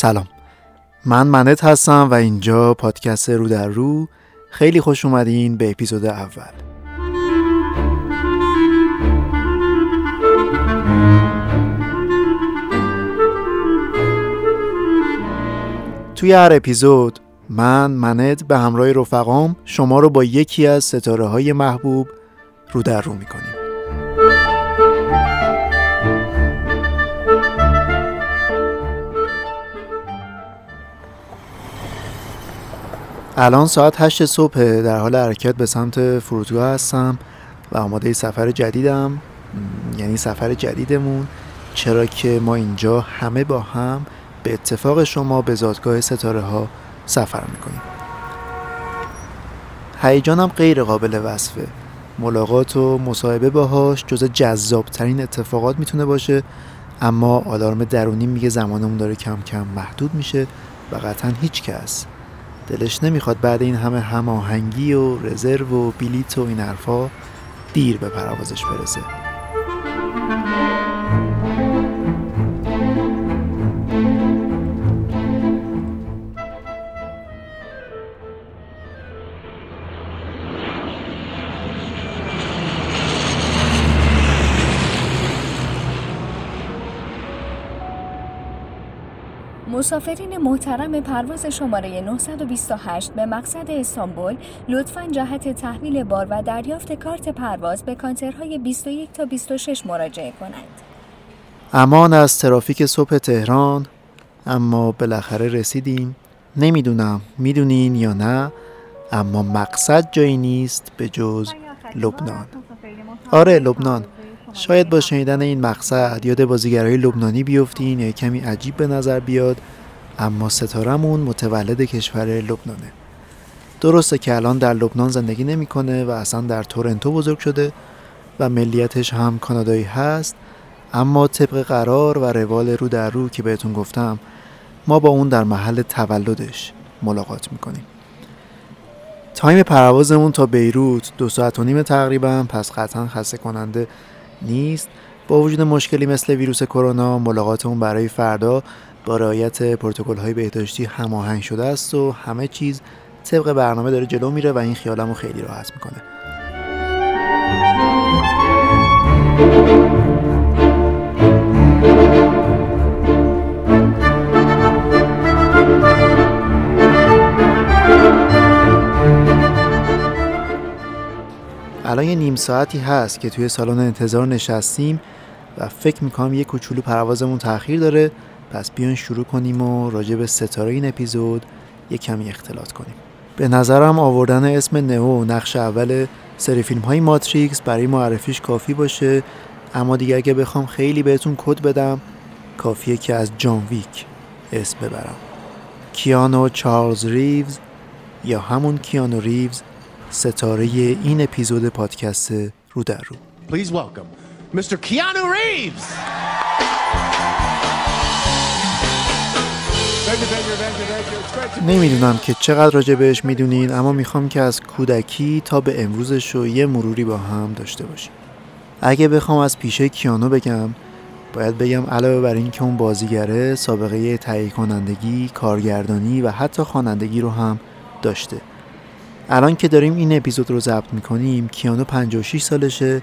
سلام. من منت هستم و اینجا پادکست رو در رو. خیلی خوش اومدین به اپیزود اول. توی هر اپیزود من منت به همراه رفقام شما رو با یکی از ستاره های محبوب رو در رو می‌کنیم. الان ساعت هشت صبح در حال حرکت به سمت فرودگاه هستم و آماده سفر جدیدم. یعنی سفر جدیدمون. چرا که ما اینجا همه با هم به اتفاق شما به زادگاه ستاره ها سفر می‌کنیم. هیجانم غیر قابل وصفه ملاقات و مصاحبه باهاش جز جذابترین اتفاقات می‌تونه باشه اما آلارم درونی میگه زمانمون داره کم کم محدود میشه و قطعا هیچ کس دلش نمی‌خواد بعد این همه هماهنگی و رزرو و بلیت و این حرفا دیر به پروازش برسه. مسافرین محترم پرواز شماره 928 به مقصد استانبول لطفا جهت تحویل بار و دریافت کارت پرواز به کانترهای 21 تا 26 مراجعه کنند. امان از ترافیک صبح تهران اما بالاخره رسیدیم. نمی‌دونم می‌دونین یا نه اما مقصد جایی نیست به جز لبنان. آره لبنان. شاید با شنیدن این مقصد یاد بازیگرای لبنانی بیفتین یا کمی عجیب به نظر بیاد. اما ستارمون متولد کشور لبنانه. درسته که الان در لبنان زندگی نمی‌کنه و اصلا در تورنتو بزرگ شده و ملیتش هم کانادایی هست اما طبق قرار و روال رو در رو که بهتون گفتم ما با اون در محل تولدش ملاقات می‌کنیم. تایم پروازمون تا بیروت دو ساعت و نیم تقریبا پس قطعا خسته کننده نیست. با وجود مشکلی مثل ویروس کرونا ملاقاتمون برای فردا با رعایت پروتکل های بهداشتی هماهنگ شده است و همه چیز طبق برنامه داره جلو میره و این خیالمو خیلی راحت می‌کنه. الان یه نیم ساعتی هست که توی سالن انتظار نشستیم و فکر می‌کنم یه کوچولو پروازمون تاخیر داره. پس بیان شروع کنیم و راجع به ستاره این اپیزود یه کمی اختلاط کنیم به نظرم آوردن اسم نئو نقش اول سری فیلم های ماتریکس برای معرفیش کافی باشه اما دیگه اگه بخوام خیلی بهتون کد بدم کافیه که از جان ویک اسم ببرم کیانو چارلز ریوز یا همون کیانو ریوز ستاره این اپیزود پادکست رو در رو Please welcome Mr. Keanu Reeves. نمی‌دونم که چقدر راجع بهش می‌دونین اما می‌خوام که از کودکی تا به امروزش رو یه مروری با هم داشته باشیم. اگه بخوام از پیشه کیانو بگم باید بگم علاوه بر این که اون بازیگره سابقه تهیه کنندگی، کارگردانی و حتی خوانندگی رو هم داشته. الان که داریم این اپیزود رو ضبط می‌کنیم کیانو 56 سالشه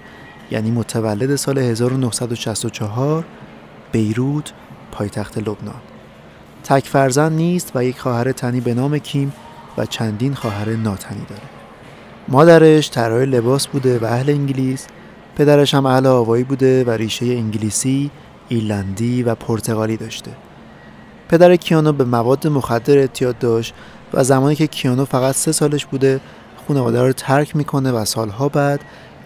یعنی متولد سال 1964 بیروت پایتخت لبنان. تک فرزند نیست و یک خواهر تنی به نام کیم و چندین خواهر ناتنی داره. مادرش طراح لباس بوده و اهل انگلیس. پدرش هم اهل آوایی بوده و ریشه انگلیسی، ایرلندی و پرتغالی داشته. پدر کیانو به مواد مخدر اعتیاد داشت و زمانی که کیانو فقط سه سالش بوده خانواده رو ترک می‌کنه و سالها بعد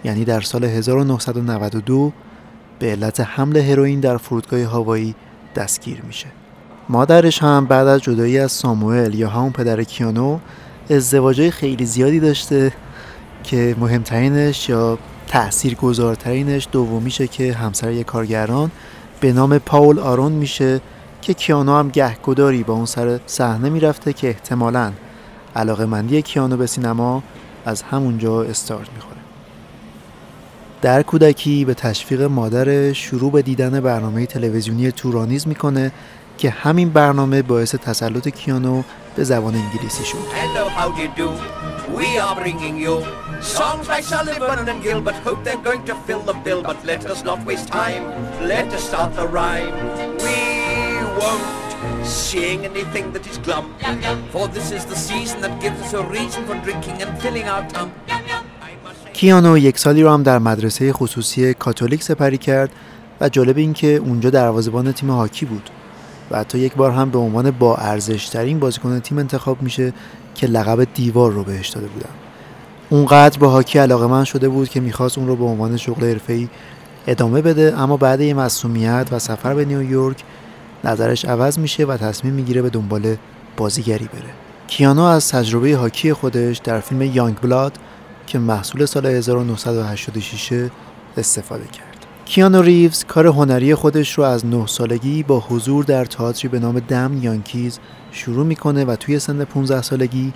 یعنی در سال 1992 به علت حمل هروئین در فرودگاه هاوایی دستگیر میشه. مادرش هم بعد از جدایی از ساموئل یا همون پدر کیانو ازدواجای خیلی زیادی داشته که مهمترینش یا تأثیر گذارترینش دومیشه که همسر یک کارگران به نام پاول آرون میشه که کیانو هم گهگداری با اون سر صحنه می‌رفته که احتمالاً علاقه مندی کیانو به سینما از همونجا استارت می‌خوره. در کودکی به تشویق مادر شروع به دیدن برنامه تلویزیونی تورانیز می‌کنه که همین برنامه باعث تسلط کیانو به زبان انگلیسی شد. Seeing anything that is glum, yum, yum. for this is the season that gives us a reason for drinking and filling our کیانو یک سالی رو هم در مدرسه خصوصی کاتولیک سپری کرد و جالب این که اونجا دروازبان تیم هاکی بود. و حتی یک بار هم به عنوان با ارزش ترین بازیکن تیم انتخاب میشه که لقب دیوار رو بهش داده بودن اونقدر با هاکی علاقه من شده بود که می‌خواست اون رو به عنوان شغل حرفه‌ای ادامه بده اما بعد یه مسئولیت و سفر به نیویورک نظرش عوض میشه و تصمیم می‌گیره به دنبال بازیگری بره کیانو از تجربه هاکی خودش در فیلم یانگ بلاد که محصول سال 1986 استفاده کرد. کیانو ریوز کار هنری خودش رو از 9 سالگی با حضور در تئاتری به نام دم یانکیز شروع می‌کنه و توی سن 15 سالگی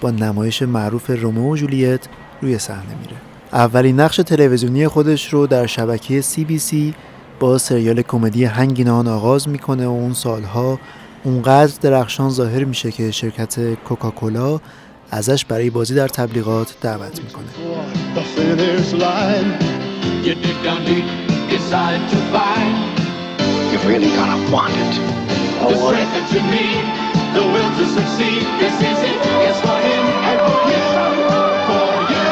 با نمایش معروف رومئو و جولیت روی صحنه میره. اولین نقش تلویزیونی خودش رو در شبکه CBC با سریال کمدی هنگینان آغاز می‌کنه و اون سالها اونقدر درخشان ظاهر میشه که شرکت کوکاکولا ازش برای بازی در تبلیغات دعوت می‌کنه. The decide to find You've really gotta want it. the strength that you need, the will to succeed. This is it. It's for him and for you, for you.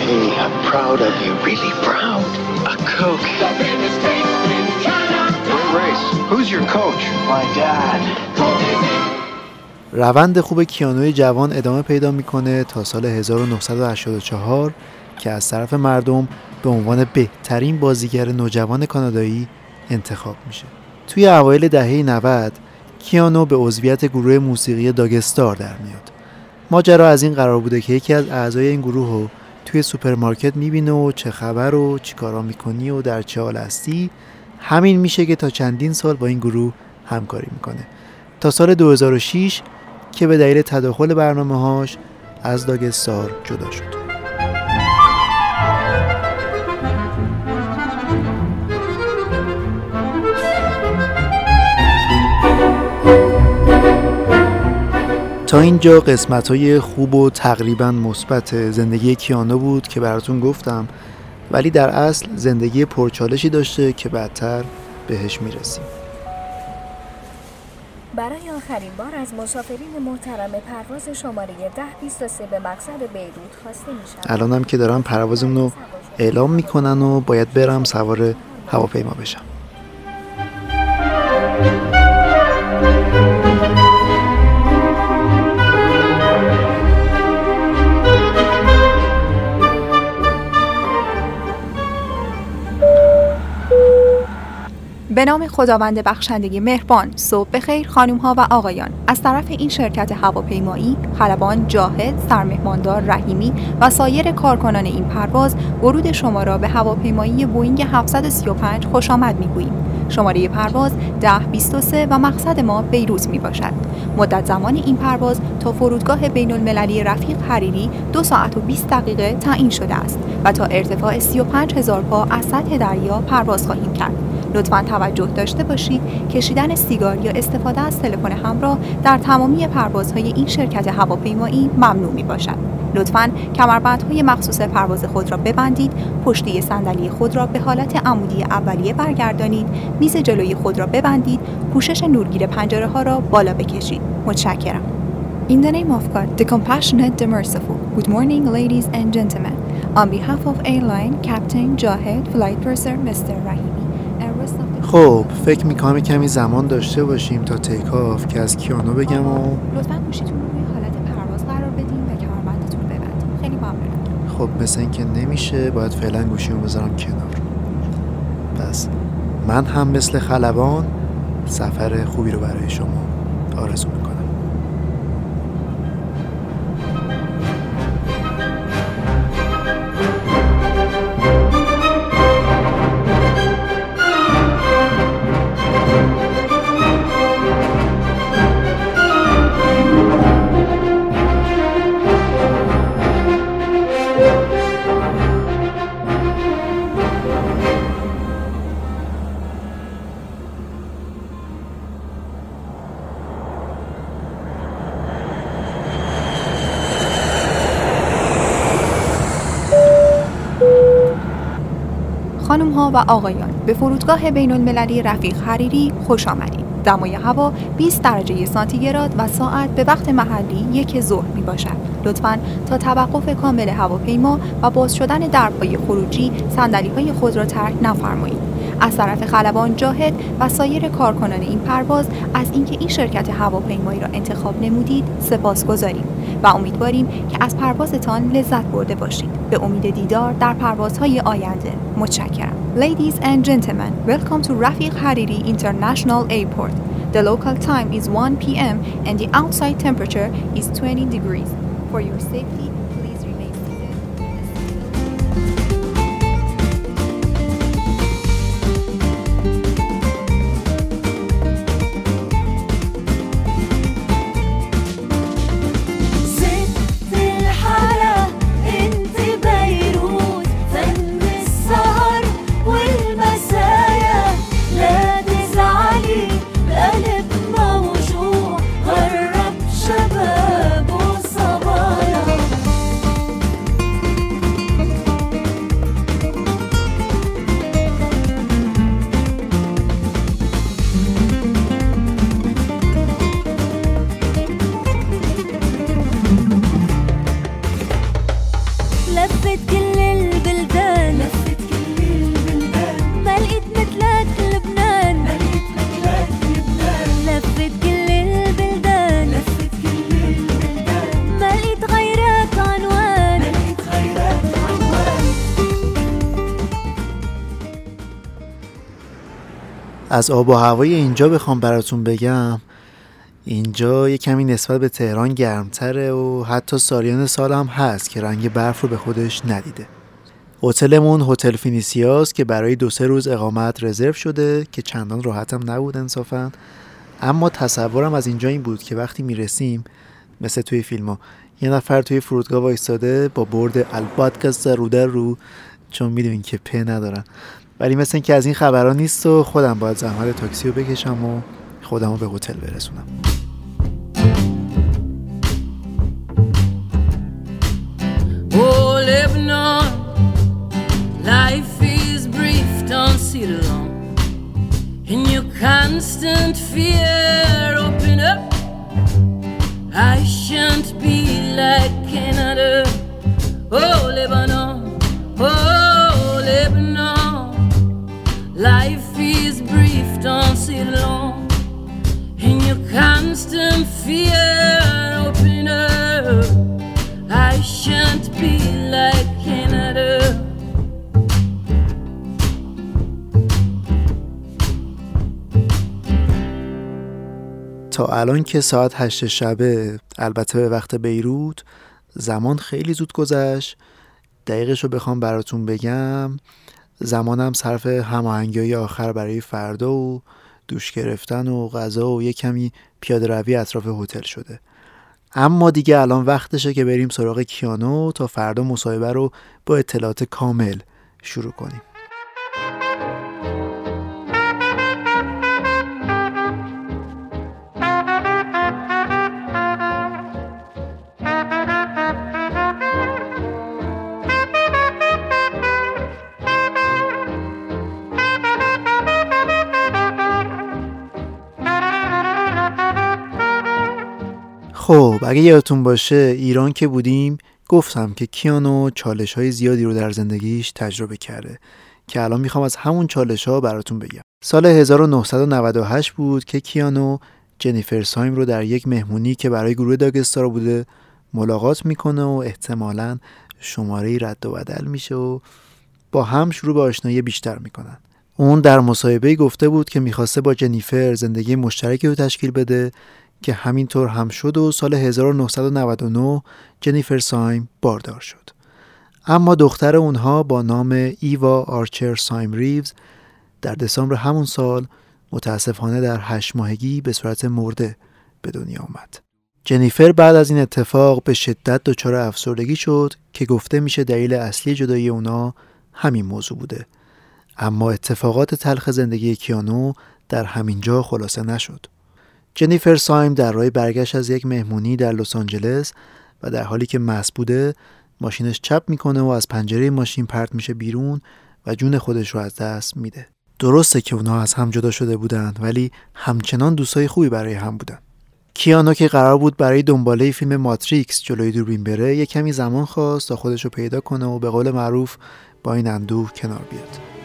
Hey, I'm proud of you. Really proud. A Coke. The biggest taste in Canada. race. Who's your coach? My dad. Coke is it. روند خوب کیانوی جوان ادامه پیدا می‌کنه تا سال 1984 که از طرف مردم به عنوان بهترین بازیگر نوجوان کانادایی انتخاب میشه. توی اوایل دهه 90 کیانو به عضویت گروه موسیقی داگستار در میاد. ماجرا از این قرار بوده که یکی از اعضای این گروه رو توی سوپرمارکت می‌بینه و چه خبر و چی کارا می‌کنی و در چه حال هستی همین میشه که تا چندین سال با این گروه همکاری می‌کنه تا سال 2006 که به دلیل تداخل برنامه هاش از داگستار جدا شد تا اینجا قسمت های خوب و تقریبا مثبت زندگی کیانو بود که براتون گفتم ولی در اصل زندگی پرچالشی داشته که بعدتر بهش می‌رسیم برای آخرین بار از مسافرین محترم پرواز شماره 1023 به مقصد بیروت خواسته می شود. الانم که دارم پروازمون رو اعلام می‌کنن و باید برم سوار هواپیما بشم به نام خداوند بخشندگی مهربان صبح بخیر خانم ها و آقایان از طرف این شرکت هواپیمایی خلبان جاهد سرمهماندار رحیمی و سایر کارکنان این پرواز ورود شما را به هواپیمایی بوینگ 735 خوش آمد می‌گوییم شماره پرواز 1023 و مقصد ما بیروت می باشد. مدت زمان این پرواز تا فرودگاه بین المللی رفیق حریری دو ساعت و 20 دقیقه تعیین شده است و تا ارتفاع 35 هزار پا از سطح دریا پرواز خواهیم کرد. لطفا توجه داشته باشید کشیدن سیگار یا استفاده از تلفن همراه در تمامی پروازهای این شرکت هواپیمایی ممنوع می باشد. لطفا کمربندهای مخصوص پرواز خود را ببندید، پشتی صندلی خود را به حالت عمودی اولیه برگردانید، میز جلوی خود را ببندید، پوشش نورگیر پنجره ها را بالا بکشید. متشکرم. In the name of God, the compassionate, the merciful. Good morning, ladies and gentlemen. On behalf of airline, Captain Jahed, Flight Purser, Mr. Rahimi, and rest of the خب فکر می‌کنم کمی زمان داشته باشیم تا تیک آف که از کیانو بگم و لطفا گوشیتون رو روی حالت پرواز قرار بدین و کمربندتون رو ببندین. خیلی ممنونم. خب مثل اینکه نمیشه باید فعلا گوشیمو بذارم کنار پس من هم مثل خلبان سفر خوبی رو برای شما آرزو می‌کنم و آقایان به فرودگاه بین المللی رفیق حریری خوش آمدید. دمای هوا 20 درجه سانتیگراد و ساعت به وقت محلی یک ظهر می باشد. لطفا تا توقف کامل هواپیما و باز شدن درپای خروجی صندلی های خود را ترک نفرمایید. از طرف خلبان جاهد و سایر کارکنان این پرواز از اینکه این شرکت هواپیمایی را انتخاب نمودید سپاس گذاریم و امیدواریم که از پروازتان لذت برده باشید به امید دیدار در پروازهای آینده متشکرم Ladies and gentlemen, welcome to Rafiq Hariri International Airport. The local time is 1 p.m. and the outside temperature is 20 degrees. For your safety, از آب و هوای اینجا بخوام براتون بگم اینجا یه کمی نسبت به تهران گرمتره و حتی سالیان سال هم هست که رنگ برف رو به خودش ندیده. هتلمون هتل فینیسیاست که برای دو سه روز اقامت رزرو شده که چندان راحتم نبود انصافا. اما تصورم از اینجا این بود که وقتی می‌رسیم مثل توی فیلم ها یه نفر توی فرودگاه وایستاده با برد البادکست رو در رو چون می‌دونین که په ندارن. ولی مثل اینکه از این خبرها نیست و خودم باید زحمت تاکسی رو بکشم و خودم رو به هتل برسونم Oh, life is brief, don't sit alone. In your constant fear, تا الان که ساعت هشت شبه البته به وقت بیروت زمان خیلی زود گذشت. دقیقش رو بخوام براتون بگم. زمانم صرف هماهنگی آخر برای فردا و دوش گرفتن و غذا و یه کمی پیاده روی اطراف هتل شده. اما دیگه الان وقتشه که بریم سراغ کیانو تا فردا مصاحبه رو با اطلاعات کامل شروع کنیم. خب اگه یادتون باشه ایران که بودیم گفتم که کیانو چالش های زیادی رو در زندگیش تجربه کرده که الان می‌خوام از همون چالش ها براتون بگم. سال 1998 بود که کیانو جنیفر سایم رو در یک مهمونی که برای گروه داگستارا بوده ملاقات می‌کنه و احتمالا شماره رد و بدل میشه و با هم شروع به آشنایی بیشتر می‌کنن. اون در مصاحبه گفته بود که می‌خواسته با جنیفر زندگی مشترکی رو تشکیل بده که همینطور هم شد و سال 1999 جنیفر سایم باردار شد. اما دختر اونها با نام ایوا آرچر سایم ریوز در دسامبر همون سال متاسفانه در هشت ماهگی به صورت مرده به دنیا آمد. جنیفر بعد از این اتفاق به شدت دچار افسردگی شد که گفته میشه دلیل اصلی جدایی اونا همین موضوع بوده. اما اتفاقات تلخ زندگی کیانو در همین جا خلاصه نشد. جنیفر سایم در راه برگشت از یک مهمونی در لس آنجلس و در حالی که مست بوده ماشینش چپ می‌کنه و از پنجره ماشین پرت میشه بیرون و جون خودش رو از دست میده. درسته که اونها از هم جدا شده بودند ولی همچنان دوستای خوبی برای هم بودن. کیانو که قرار بود برای دنباله فیلم ماتریکس جلوی دوربین بره یه کمی زمان خواست تا خودش رو پیدا کنه و به قول معروف با این اندوه کنار بیاد.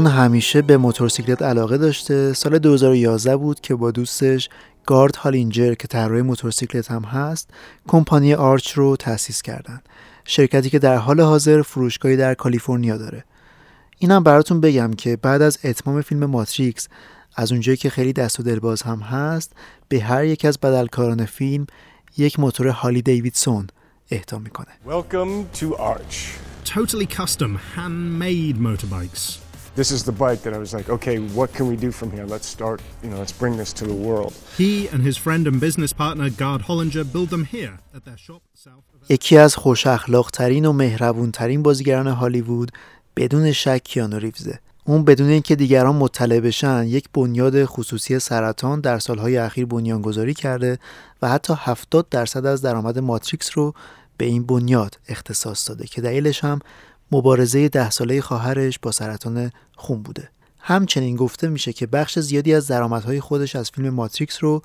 اون همیشه به موتورسیکلت علاقه داشته سال 2011 بود که با دوستش گارد هالینجر که طراح موتورسیکلت هم هست کمپانی آرچ رو تأسیس کردن شرکتی که در حال حاضر فروشگاهی در کالیفرنیا داره اینم براتون بگم که بعد از اتمام فیلم ماتریکس از اونجایی که خیلی دست و دلباز هم هست به هر یک از بدلکاران فیلم یک موتور هالی دیویدسون اهدا می‌کنه Welcome to Arch. Totally custom, handmade motorbikes. This is the bike that I was like, okay, what can we do from here? Let's start, you know, let's bring this to the world. He and his friend and business partner Gard Hollinger build them here at their shop south of یکی از خوش اخلاق ترین و مهربون ترین بازیگران هالیوود بدون شک کیانو ریوزه اون بدون اینکه دیگران مطلع بشن یک بنیاد خصوصی سرطان در سالهای اخیر بنیانگذاری کرده و حتی 70 درصد از درآمد ماتریکس رو به این بنیاد اختصاص داده که دلیلش هم مبارزه ده ساله خواهرش با سرطان خون بوده. همچنین گفته میشه که بخش زیادی از درآمدهای خودش از فیلم ماتریکس رو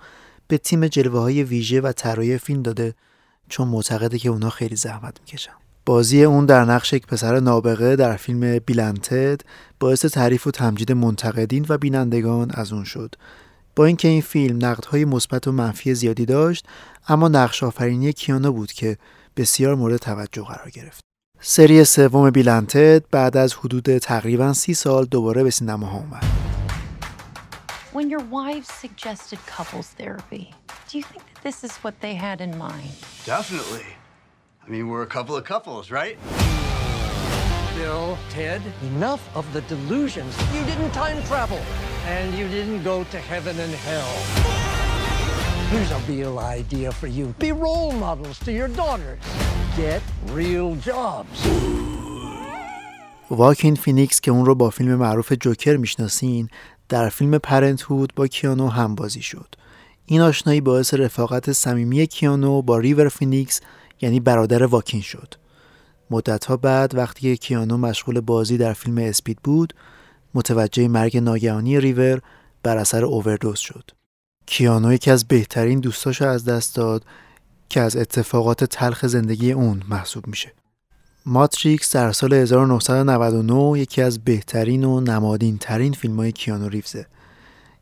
به تیم جلوه های ویژه و طراحی فیلم داده چون معتقده که اونا خیلی زحمت می‌کشن. بازی اون در نقش یک پسر نابغه در فیلم بیلنتد باعث تعریف و تمجید منتقدین و بینندگان از اون شد. با اینکه این فیلم نقدهای مثبت و منفی زیادی داشت اما نقش آفرینی کیانو بود که بسیار مورد توجه قرار گرفت. سری سوم بیلنتد بعد از حدود تقریبا سی سال دوباره به سینماها اومد When your wives suggested couples therapy, do you think that this is what they had in mind? Definitely. I mean, we're a couple of couples, right? Bill, Ted, enough of the delusions. You didn't time travel, and you didn't go to heaven and hell. Here's a real idea for you. Be role models to your daughters. Get real jobs. واکین فینیکس که اون رو با فیلم معروف جوکر می‌شناسین در فیلم Parenthood با کیانو هم بازی شد. این آشنایی باعث رفاقت صمیمی کیانو با ریور فینیکس یعنی برادر واکین شد. مدتها بعد وقتی که کیانو مشغول بازی در فیلم Speed بود متوجه مرگ ناگهانی ریور بر اثر اووردوز شد. کیانو یکی از بهترین دوستاشو از دست داد که از اتفاقات تلخ زندگی اون محسوب میشه. ماتریکس در سال 1999 یکی از بهترین و نمادین ترین فیلم های کیانو ریوزه.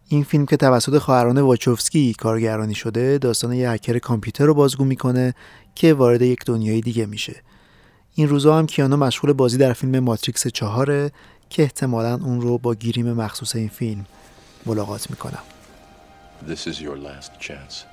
این فیلم که توسط خواهران واچوفسکی کارگردانی شده داستان یه هکر کامپیوتر رو بازگو می‌کنه که وارد یک دنیای دیگه میشه. این روزا هم کیانو مشغول بازی در فیلم ماتریکس چهاره که احتمالا اون رو با گیریم مخصوص این فیلم ملاقات می‌کنم. This is your last chance.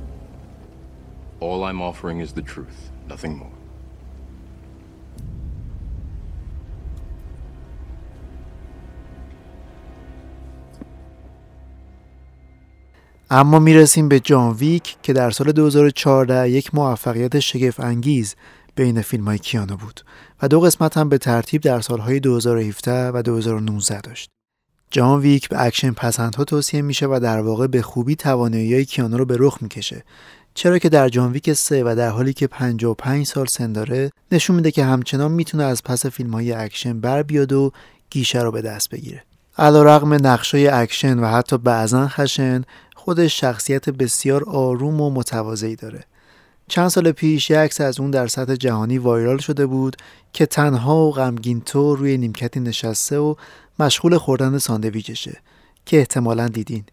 all I'm offering is the truth, nothing more. اما می‌رسیم به جان ویک که در سال 2014 یک موفقیت شگفت انگیز بین فیلم های کیانو بود و دو قسمت هم به ترتیب در سالهای 2017 و 2019 داشت. جان ویک به اکشن پسندها توصیه میشه و در واقع به خوبی توانایی های کیانو رو به رخ می‌کشه چرا که در جان ویک 3 و در حالی که 55 سال سن داره نشون میده که همچنان می‌تونه از پس فیلم های اکشن بر بیاد و گیشه رو به دست بگیره. علیرغم نقشای اکشن و حتی بعضا خشن خودش شخصیت بسیار آروم و متواضعی داره. چند سال پیش یک عکس از اون در سطح جهانی viral شده بود که تنها و غمگین تو روی نیمکتی نشسته و مشغول خوردن ساندویچشه که احتمالا دیدین.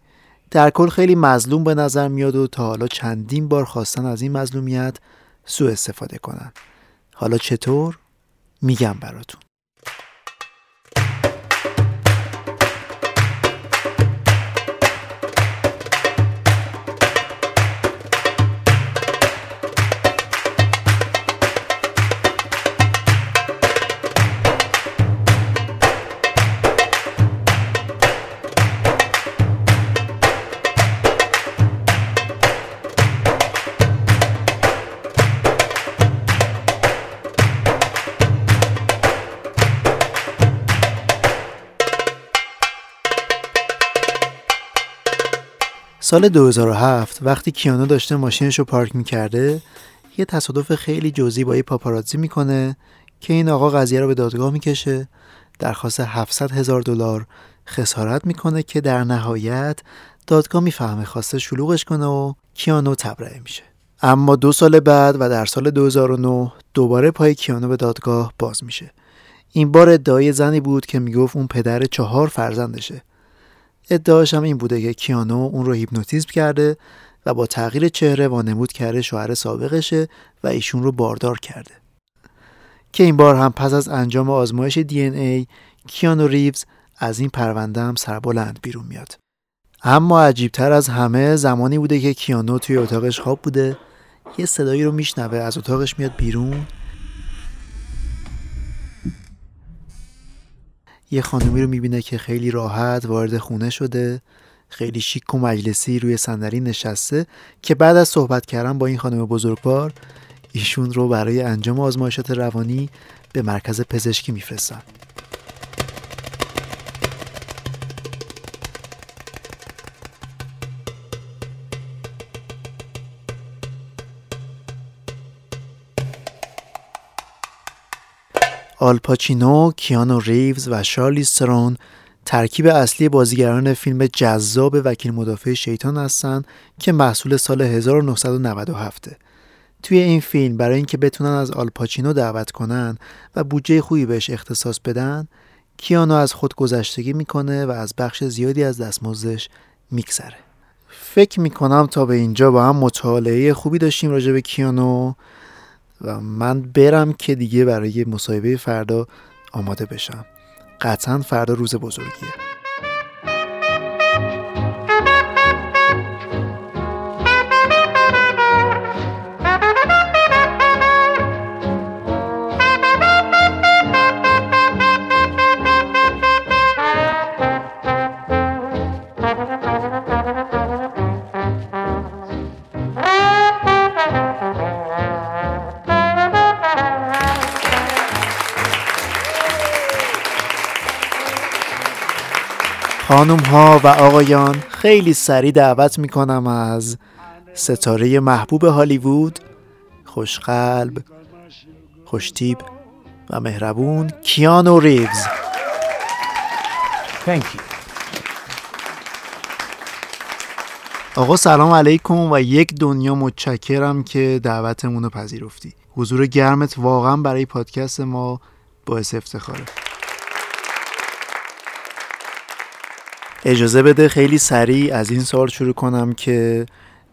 در کل خیلی مظلوم به نظر میاد و تا حالا چندین بار خواستن از این مظلومیت سوء استفاده کنن. حالا چطور؟ میگم براتون. سال 2007 وقتی کیانو داشته ماشینش رو پارک می‌کرده یه تصادف خیلی جزئی با یه پاپاراتزی می‌کنه که این آقا قضیه رو به دادگاه می‌کشه درخواست 700 هزار دلار خسارت می‌کنه که در نهایت دادگاه می‌فهمه خواسته شلوغش کنه و کیانو تبرئه میشه. اما دو سال بعد و در سال 2009 دوباره پای کیانو به دادگاه باز میشه. این بار ادعای زنی بود که می‌گفت اون پدر چهار فرزندشه. ادعاش هم این بوده که کیانو اون رو هیپنوتیزم کرده و با تغییر چهره وانمود کرده شوهر سابقشه و ایشون رو باردار کرده. که این بار هم پس از انجام آزمایش دی ای کیانو ریوز از این پرونده هم سربلند بیرون میاد. اما عجیبتر از همه زمانی بوده که کیانو توی اتاقش خواب بوده یه صدایی رو میشنوه از اتاقش میاد بیرون یه خانمی رو می‌بینه که خیلی راحت وارد خونه شده خیلی شیک و مجلسی روی صندلی نشسته که بعد از صحبت کردن با این خانم بزرگوار ایشون رو برای انجام آزمایشات روانی به مرکز پزشکی میفرستن. آلپاچینو، کیانو ریوز و شارلی سرون ترکیب اصلی بازیگران فیلم جذاب وکیل مدافع شیطان هستند که محصول سال 1997 توی این فیلم برای اینکه بتونن از آلپاچینو دعوت کنن و بودجه خوبی بهش اختصاص بدن کیانو از خود گذشتگی می‌کنه و از بخش زیادی از دستمزدش میگذره. فکر می‌کنم تا به اینجا با هم مطالعه خوبی داشتیم راجع به کیانو. و من برم که دیگه برای مصاحبه فردا آماده بشم. قطعا فردا روز بزرگیه. خانم ها و آقایان خیلی سریع دعوت می‌کنم از ستاره محبوب هالیوود خوشقلب خوشتیب و مهربون کیانو ریوز. Thank you. آقا سلام علیکم و یک دنیا متشکرم که دعوتمون رو پذیرفتی. حضور گرمت واقعا برای پادکست ما باعث افتخاره. اجازه بده خیلی سریع از این سال شروع کنم که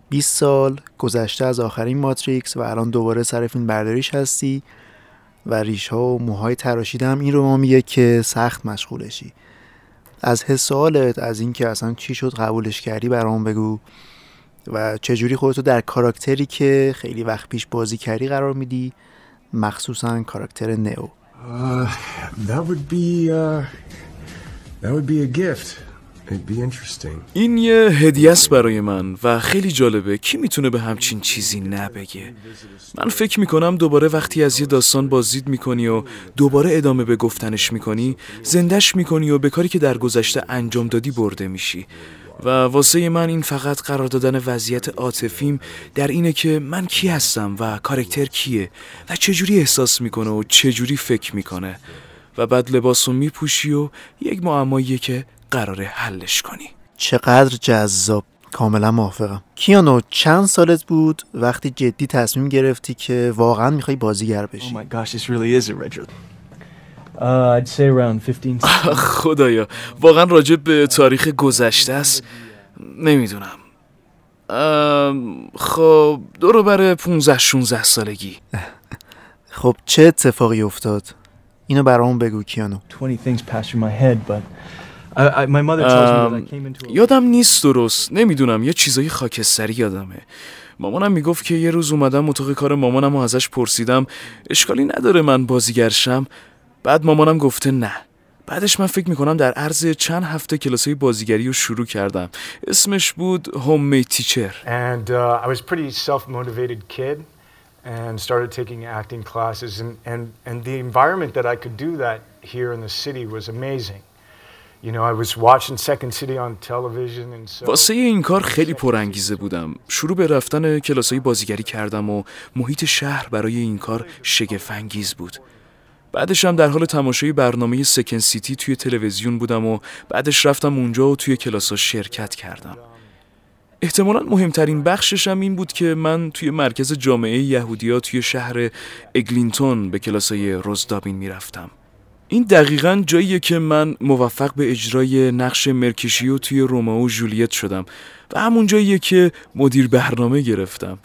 20 سال گذشته از آخرین ماتریکس و الان دوباره سر فیلم برداریش هستی و ریش ها و موهای تراشیدم. این رو ما میگه که سخت مشغولشی. از حس حالت از اینکه اصلا چی شد قبولش کردی برام بگو و چجوری خودتو در کاراکتری که خیلی وقت پیش بازی کردی قرار میدی مخصوصا کاراکتر نئو. Uh, that would be uh, that would be a gift. این یه هدیه است برای من و خیلی جالبه. کی می‌تونه به همچین چیزی نبگه؟ من فکر می‌کنم دوباره وقتی از یه داستان بازدید می‌کنی و دوباره ادامه به گفتنش می‌کنی زندش می‌کنی و به کاری که در گذشته انجام دادی برده میشی. و واسه من این فقط قرار دادن وضعیت عاطفیم در اینه که من کی هستم و کارکتر کیه و چجوری احساس می‌کنه و چجوری فکر می‌کنه. و بعد لباس رو میپوشی و یک معماییه که قراره حلش کنی. چقدر جذاب. کاملا موافقم. کیانو چند سالت بود؟ وقتی جدی تصمیم گرفتی که واقعا می‌خوای بازیگر بشی. Oh my gosh, this really is original. Uh, I'd say around 15. خدایا واقعا راجع به تاریخ گذشته است. نمی‌دونم. خب دورو بر 15 16 سالگی. خب چه اتفاقی افتاد؟ اینو برامون بگو کیانو. 20 things passed through my head, but I, I, my mother tells me that I came into a یادم نیست درست. نمی‌دونم یه چیزای خاکستری یادمه. مامانم می‌گفت که یه روز اومدم اتاق کار مامانم و ازش پرسیدم اشکالی نداره من بازیگرشم بعد مامانم گفته نه. بعدش من فکر می‌کنم در عرض چند هفته کلاسای بازیگری رو شروع کردم. اسمش بود هوم می تیچر And uh, I was a pretty self-motivated kid and started taking acting classes and, and, and the environment that I could do that here in the city was amazing. واسه این کار خیلی پرانگیزه بودم. شروع به رفتن کلاسای بازیگری کردم و محیط شهر برای این کار شگفنگیز بود. بعدش هم در حال تماشای برنامه سکن سیتی توی تلویزیون بودم و بعدش رفتم اونجا و توی کلاسا شرکت کردم. احتمالا مهمترین بخششم این بود که من توی مرکز جامعه یهودیا توی شهر اگلینتون به کلاسای روزدابین می‌رفتم. این دقیقا جاییه که من موفق به اجرای نقش مرکشیو توی رومئو و جولیت شدم و همون جاییه که مدیر برنامه گرفتم.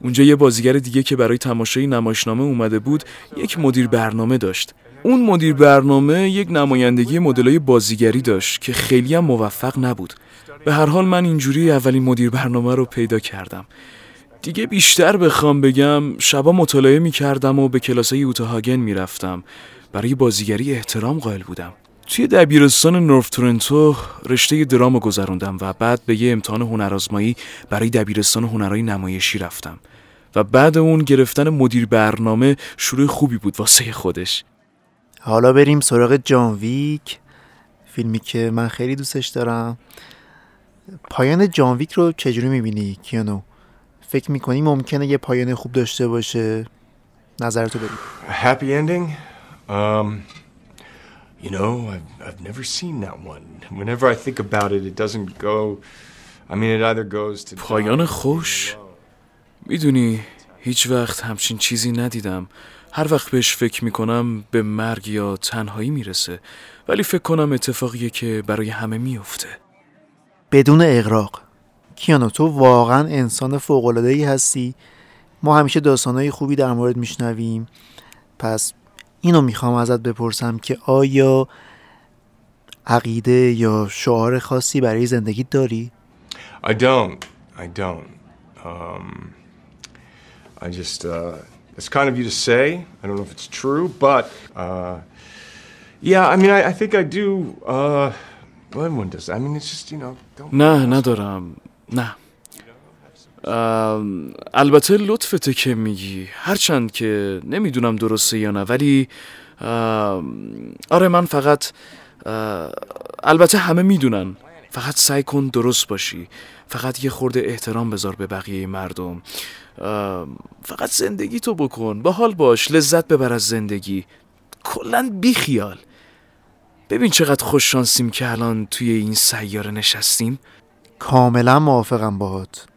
اونجا یه بازیگر دیگه که برای تماشای نمایشنامه اومده بود یک مدیر برنامه داشت. اون مدیر برنامه یک نمایندگی مدلای بازیگری داشت که خیلی هم موفق نبود. به هر حال من اینجوری اولین مدیر برنامه رو پیدا کردم. دیگه بیشتر بخوام بگم شبا مطالعه می کردم و به کلاسای یوتاهاگن می رفتم برای بازیگری احترام قائل بودم. توی دبیرستان نورف تورنتو رشته درام رو گذروندم و بعد به یه امتحان هنرآزمایی برای دبیرستان هنرهای نمایشی رفتم. و بعد اون گرفتن مدیر برنامه شروع خوبی بود واسه خودش. حالا بریم سراغ جان ویک فیلمی که من خیلی دوستش دارم. پایان جان ویک رو چجوری می‌بینی کیانو؟ فکر می‌کنی ممکنه یه پایان خوب داشته باشه؟ نظرتو بگو happy ending? Um, you know, I've, I've never seen that one. Whenever I think about it, it doesn't go. I mean, it either goes to. پایان خوش می‌دونی هیچ وقت همچین چیزی ندیدم هر وقت بهش فکر می‌کنم به مرگ یا تنهایی می‌رسه ولی فکر کنم اتفاقیه که برای همه میفته بدون اغراق کیانو تو واقعا انسان فوق‌العاده‌ای هستی ما همیشه داستانهای خوبی در مورد میشنویم پس اینو می‌خوام ازت بپرسم که آیا عقیده یا شعار خاصی برای زندگی داری؟ I don't. I don't. Um, I just. Uh, it's kind of you to say. I don't know if it's true, but. Uh, yeah, I mean, I, I think I do. Uh, well, everyone does. I mean, it's just, you know. Don't نه ندارم نه البته لطفته که میگی. هرچند که نمی‌دونم درسته یا نه ولی آره من فقط البته همه می‌دونن. فقط سعی کن درست باشی. فقط یه خورده احترام بذار به بقیه مردم. فقط زندگی تو بکن. با حال باش لذت ببر از زندگی. کلا بی خیال ببین چقدر خوش شانسیم که الان توی این سیاره نشستیم. کاملا موافقم باهات. اه،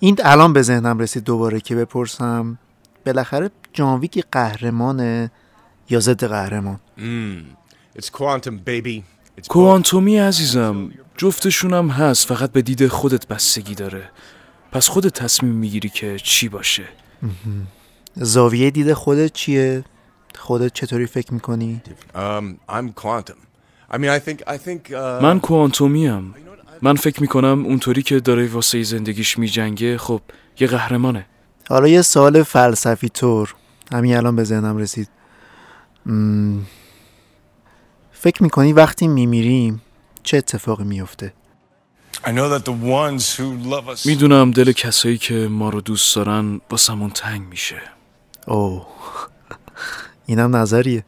این الان به ذهنم رسید دوباره که بپرسم بالاخره جانویک قهرمانه یا ضد قهرمان کوانتومی عزیزم جفتشونم هست فقط به دید خودت بستگی داره پس خودت تصمیم می‌گیری که چی باشه. زاویه دید خودت چیه؟ خودت چطوری فکر می‌کنی؟ Um, I'm quantum. I mean, I think, I think. Uh, من کوانتومیم من فکر می‌کنم اونطوری که داره واسه زندگیش میجنگه خب یه قهرمانه. حالا یه سوال فلسفی طور. همین الان به ذهنم رسید. م، فکر می‌کنی وقتی میمیریم چه اتفاقی میفته I know that the ones who love us. می‌دونم دل کسایی که ما رو دوست دارن واسمون تنگ میشه. اوه. اینم نظریه.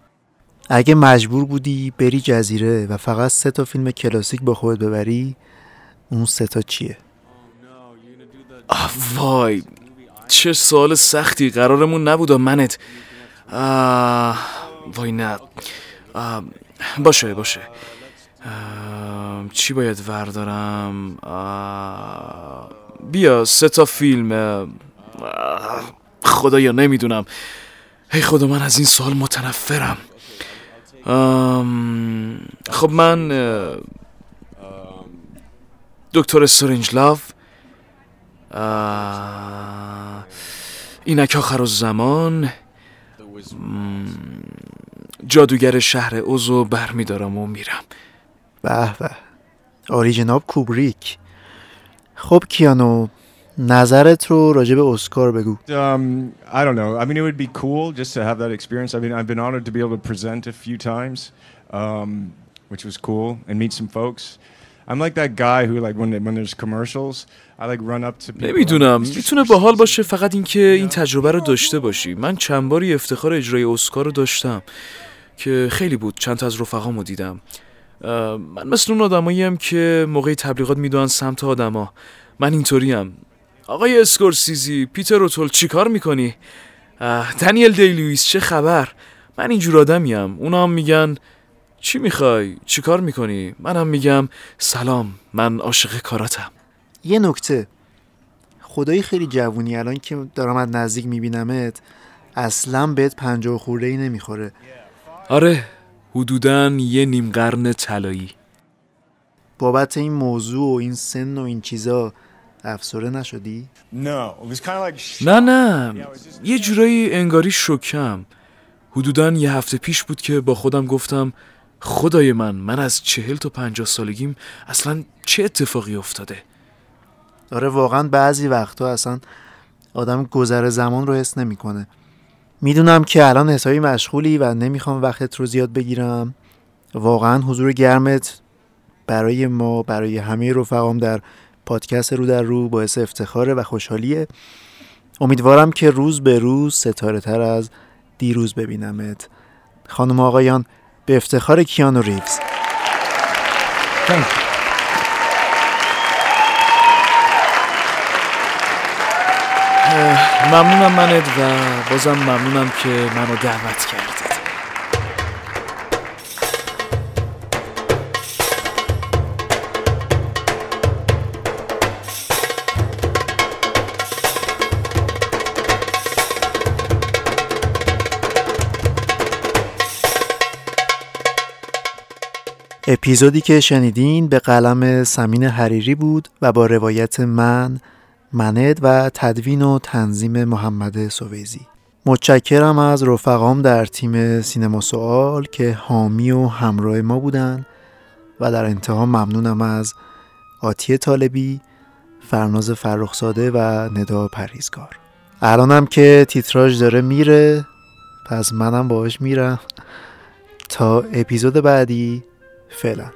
اگه مجبور بودی بری جزیره و فقط سه تا فیلم کلاسیک با خودت ببری اون سه تا چیه؟ آه وای چه سوال سختی. قرارمون نبود و منت. آه وای نه. باشه باشه. چی باید وردارم؟ آه بیا سه تا فیلم. آه خدایا نمی‌دونم. هی خدا من از این سوال متنفرم. خب من دکتر استرنج لاف آه، اینک آخر الزمان مم، جادوگر شهر اوزو برمیدارم و میرم به به آری جناب کوبریک خب کیانو نظرت رو راجع به اسکار بگو Um, I don't know. I mean, it would be cool just to have that experience. I mean, I've been honored to be able to present a few times, um, which was cool, and meet some folks. I'm like that guy who, like, when when there's commercials, I like run up to people. نمی‌دونم. می‌تونه باحال باشه فقط اینکه این تجربه رو داشته باشی. من چند باری افتخار اجرای اسکار رو داشتم که خیلی بود. چند تا از رفقامو دیدم. من مثل اون آدمایی که موقع تبلیغات می‌دونن سمت آدما. من اینطوریم آقای اسکورسیزی پیتر اوتول چیکار می‌کنی؟ دنیل دیلویس چه خبر؟ من اینجور آدمیم اونا هم میگن چی می‌خوای؟ چیکار می‌کنی؟ منم میگم سلام من عاشق کاراتم. یه نکته. خدایی خیلی جوونی الان که دارم از نزدیک میبینمت اصلا بهت پنجاه خورده ای نمی‌خوره. آره حدودا یه نیم قرن طلایی. بابت این موضوع و این سن و این چیزا افسره نشدی؟ نه نه. یه جورایی انگاری شکم. حدودا یه هفته پیش بود که با خودم گفتم خدای من من از چهل تا پنجاه سالگیم اصلا چه اتفاقی افتاده؟ آره واقعا بعضی وقتا اصلا آدم گذر زمان رو حس نمی‌کنه. می‌دونم که الان حسابی مشغولی و نمی‌خوام وقتت رو زیاد بگیرم. واقعا حضور گرمت برای ما برای همه رفقام در پادکست رو در رو باعث افتخاره و خوشحالیه. امیدوارم که روز به روز ستاره تر از دیروز ببینمت. خانم آقایان به افتخار کیانو ریوز. ممنونم منت و بازم ممنونم که منو دعوت کردید اپیزودی که شنیدین به قلم سمین حریری بود و با روایت من مند و تدوین و تنظیم محمد سویزی. متشکرم از رفقام در تیم سینما سوال که حامی و همراه ما بودن و در انتها ممنونم از آتی طالبی فرناز فرخزاده و ندا پریزگار الانم که تیتراژ داره میره پس منم باهاش میرم. تا اپیزود بعدی. فعلا